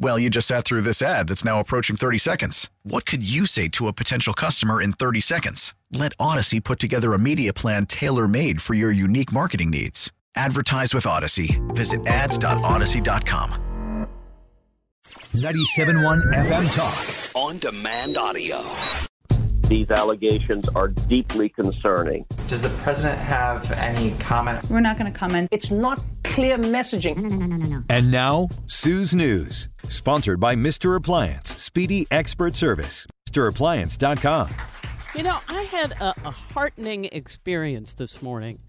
Well, you just sat through this ad that's now approaching 30 seconds. What could you say to a potential customer in 30 seconds? Let Audacy put together a media plan tailor made for your unique marketing needs. Advertise with Audacy. Visit ads.audacy.com. 97.1 FM Talk. On demand audio. These allegations are deeply concerning. Does the president have any comment? We're not going to comment. It's not clear messaging. No, no, no, no, no, no. And now, Sue's News, sponsored by Mr. Appliance, Speedy Expert Service. MrAppliance.com. You know, I had a, a heartening experience this morning.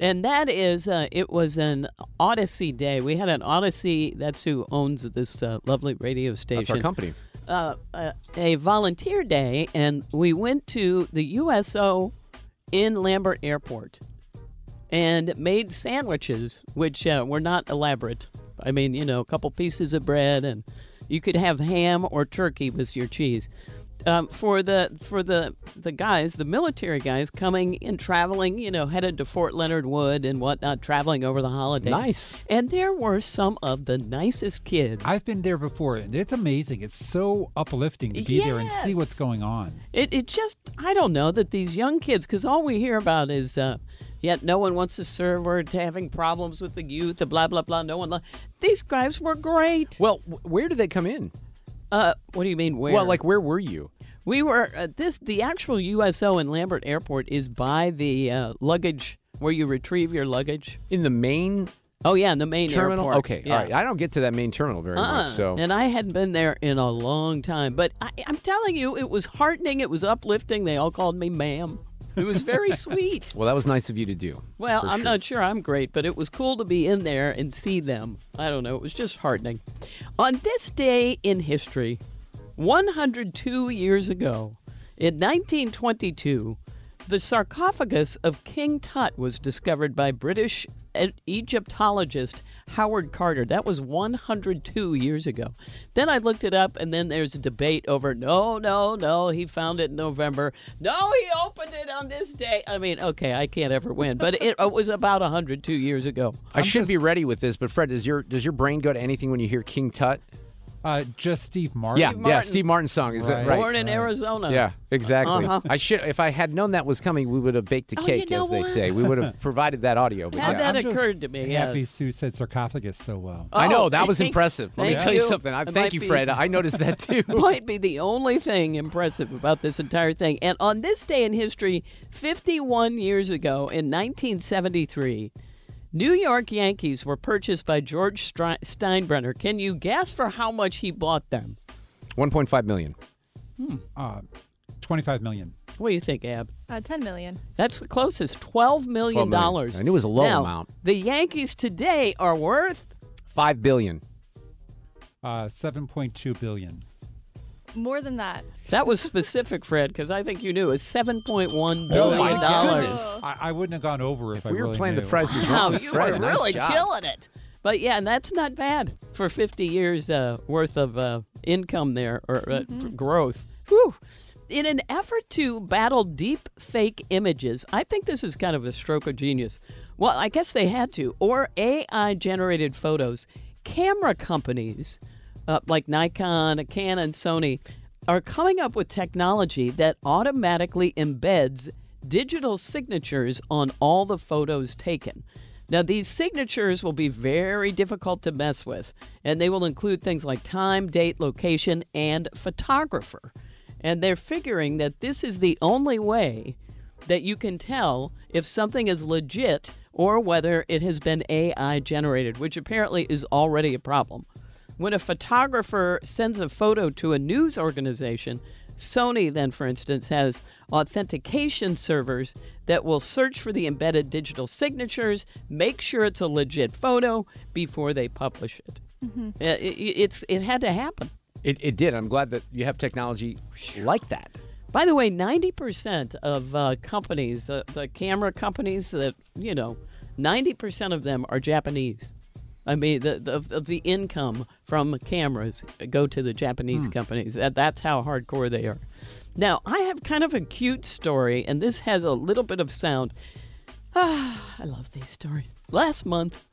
And that is, uh, it was an Audacy day. We had an Audacy, that's who owns this uh, lovely radio station. That's our company. Uh, uh, a volunteer day, and we went to the USO in Lambert Airport and made sandwiches, which uh, were not elaborate. I mean, you know, a couple pieces of bread, and you could have ham or turkey with your cheese um, for the for the the guys, the military guys coming and traveling, you know, headed to Fort Leonard Wood and whatnot, traveling over the holidays. Nice. And there were some of the nicest kids. I've been there before, and it's amazing. It's so uplifting to be yes. there and see what's going on. It it just I don't know that these young kids, because all we hear about is. Uh, Yet no one wants to serve. We're having problems with the youth. The blah blah blah. No one. Lo- These guys were great. Well, where did they come in? Uh, what do you mean where? Well, like where were you? We were uh, this the actual USO in Lambert Airport is by the uh, luggage where you retrieve your luggage in the main. Oh yeah, in the main terminal. Airport. Okay, yeah. all right. I don't get to that main terminal very uh-uh. much, so and I hadn't been there in a long time. But I, I'm telling you, it was heartening. It was uplifting. They all called me ma'am. It was very sweet. Well, that was nice of you to do. Well, I'm sure. not sure I'm great, but it was cool to be in there and see them. I don't know. It was just heartening. On this day in history, 102 years ago, in 1922, the sarcophagus of King Tut was discovered by British Egyptologist Howard Carter. That was 102 years ago. Then I looked it up, and then there's a debate over no, no, no, he found it in November. No, he opened it on this day. I mean, okay, I can't ever win, but it, it was about 102 years ago. I I'm should just- be ready with this, but Fred, does your does your brain go to anything when you hear King Tut? Uh, just Steve Martin. Yeah, Steve yeah, Martin. Steve Martin's song is that Right. right? Born in Arizona. Yeah, exactly. Uh-huh. I should if I had known that was coming, we would have baked a Oh, cake, you know as they say. We would have provided that audio. But Had yeah. that I'm just occurred to me, Happy yes. Sue said sarcophagus so well. I know Oh, that was impressive. Let me tell you you. something. I, It thank might you, be- Fred. I noticed that too. might be the only thing impressive about this entire thing. And on this day in history, 51 years ago, in 1973, New York Yankees were purchased by George Stri- Steinbrenner. Can you guess for how much he bought them? 1.5 million. Hmm. Uh, 25 million. What do you think, Ab? Uh, 10 million. That's the closest. $12 million. 12 million. I knew it was a low now, amount. The Yankees today are worth Five billion. Uh, 7.2 billion. More than that. That was specific, Fred, because I think you knew it's seven point one billion dollars. goodness. I, I wouldn't have gone over if, If I we were playing knew. the prices. Wow, Right, you Fred, were nice really job. killing it. But yeah, and that's not bad for 50 years uh, worth of uh, income there or uh, f- growth. Whew. In an effort to battle deep fake images, I think this is kind of a stroke of genius. Well, I guess they had to, or AI generated photos. Camera companies uh, like Nikon, Canon, Sony are coming up with technology that automatically embeds digital signatures on all the photos taken. Now, these signatures will be very difficult to mess with, and they will include things like time, date, location, and photographer. And they're figuring that this is the only way that you can tell if something is legit or whether it has been AI generated, which apparently is already a problem. When a photographer sends a photo to a news organization, Sony then, for instance, has authentication servers that will search for the embedded digital signatures, make sure it's a legit photo before they publish it. Mm-hmm. It, it's it had to happen. It, it did. I'm glad that you have technology like that. By the way, 90% of uh, companies, uh, the camera companies that, you know, 90% of them are Japanese. I mean, the, the, of the income from cameras go to the Japanese companies. That, that's how hardcore they are. Now, I have kind of a cute story, and this has a little bit of sound. Ah, I love these stories. Last month,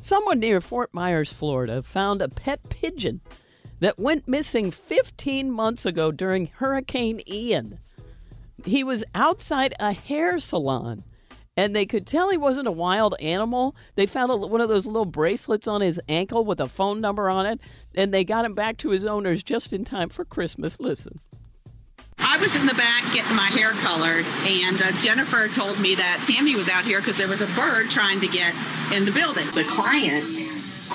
someone near Fort Myers, Florida, found a pet pigeon that went missing 15 months ago during Hurricane Ian. He was outside a hair salon, and they could tell he wasn't a wild animal. They found a, one of those little bracelets on his ankle with a phone number on it, and they got him back to his owners just in time for Christmas. Listen. I was in the back getting my hair colored, and uh, Jennifer told me that Tammy was out here because there was a bird trying to get in the building. The client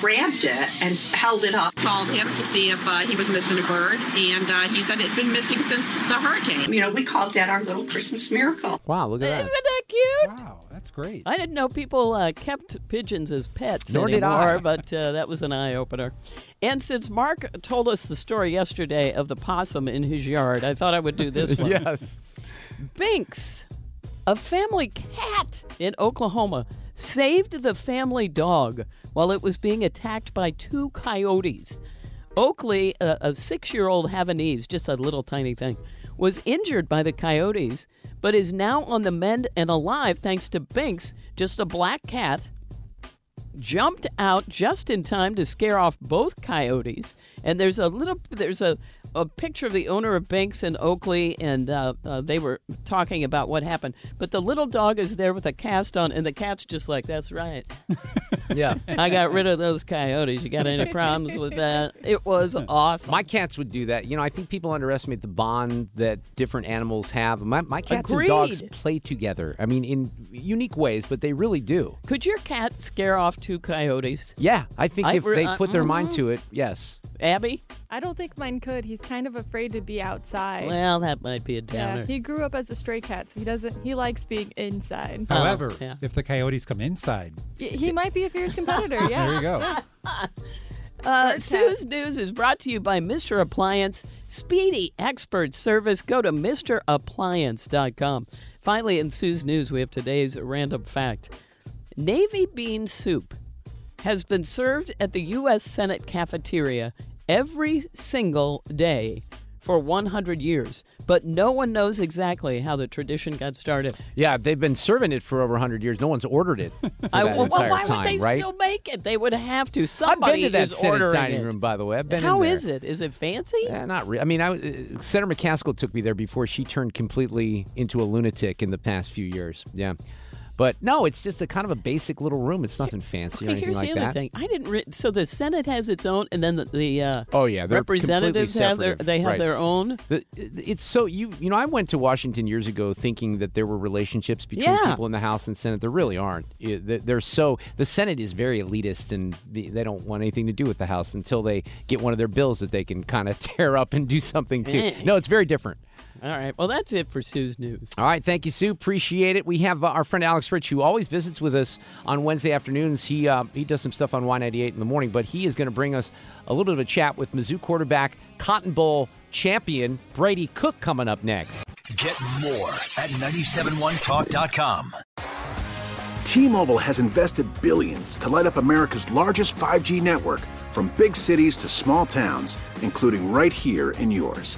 grabbed it and held it up. Called him to see if uh, he was missing a bird, and uh, he said it had been missing since the hurricane. You know, we called that our little Christmas miracle. Wow, look at that. Isn't that cute? Wow, that's great. I didn't know people uh, kept pigeons as pets Nor did anymore, I. but uh, that was an eye opener. And since Mark told us the story yesterday of the possum in his yard, I thought I would do this one. yes. Binks, a family cat in Oklahoma, saved the family dog while it was being attacked by two coyotes. Oakley, a, a six year old Havanese, just a little tiny thing, was injured by the coyotes, but is now on the mend and alive thanks to Binks, just a black cat jumped out just in time to scare off both coyotes. And there's a little, there's a, a picture of the owner of Binks and Oakley, and uh, uh, they were talking about what happened. But the little dog is there with a cast on, and the cat's just like, "That's right, Yeah. I got rid of those coyotes. You got any problems with that?" It was awesome. My cats would do that. You know, I think people underestimate the bond that different animals have. My, my cats Agreed. and dogs play together. I mean, in unique ways, but they really do. Could your cat scare off two coyotes? Yeah, I think I if re- they uh, put their mind mhm. to it, yes. Abby? I don't think mine could. He's kind of afraid to be outside. Well, that might be a yeah, he grew up as a stray cat, so he doesn't. He likes being inside. However, Oh, yeah. if the coyotes come inside, Y- He might be a fierce competitor. Yeah. there you go. Uh, Sue's News is brought to you by Mr. Appliance. Speedy expert service. Go to MrAppliance.com. Finally, in Sue's News, we have today's random fact Navy bean soup has been served at the U.S. Senate cafeteria every single day for 100 years, but no one knows exactly how the tradition got started. Yeah, they've been serving it for over 100 years. No one's ordered it I, well, why time, would they right? still make it? They would have to. Somebody I've been to that Senate dining it. room, by the way. I've been How is it? Is it fancy? Yeah, not really. I mean, I, uh, Senator McCaskill took me there before she turned completely into a lunatic in the past few years. Yeah. But no, it's just a kind of a basic little room. It's nothing fancy or Okay, anything here's like the other that. thing. I didn't. Re- so the Senate has its own, and then the, the uh, Oh yeah, representatives have their. They have Right. their own. The- It's so you you know I went to Washington years ago thinking that there were relationships between Yeah. people in the House and Senate. There really aren't. They- They're so the Senate is very elitist and they don't want anything to do with the House until they get one of their bills that they can kind of tear up and do something to. Eh. No, it's very different. All right. Well, that's it for Sue's news. All right, thank you, Sue. Appreciate it. We have uh, our friend Alex Rich, who always visits with us on Wednesday afternoons. He uh, he does some stuff on Y98 in the morning, but he is going to bring us a little bit of a chat with Mizzou quarterback, Cotton Bowl champion Brady Cook coming up next. Get more at 971talk.com. T-Mobile has invested billions to light up America's largest 5G network from big cities to small towns, including right here in yours.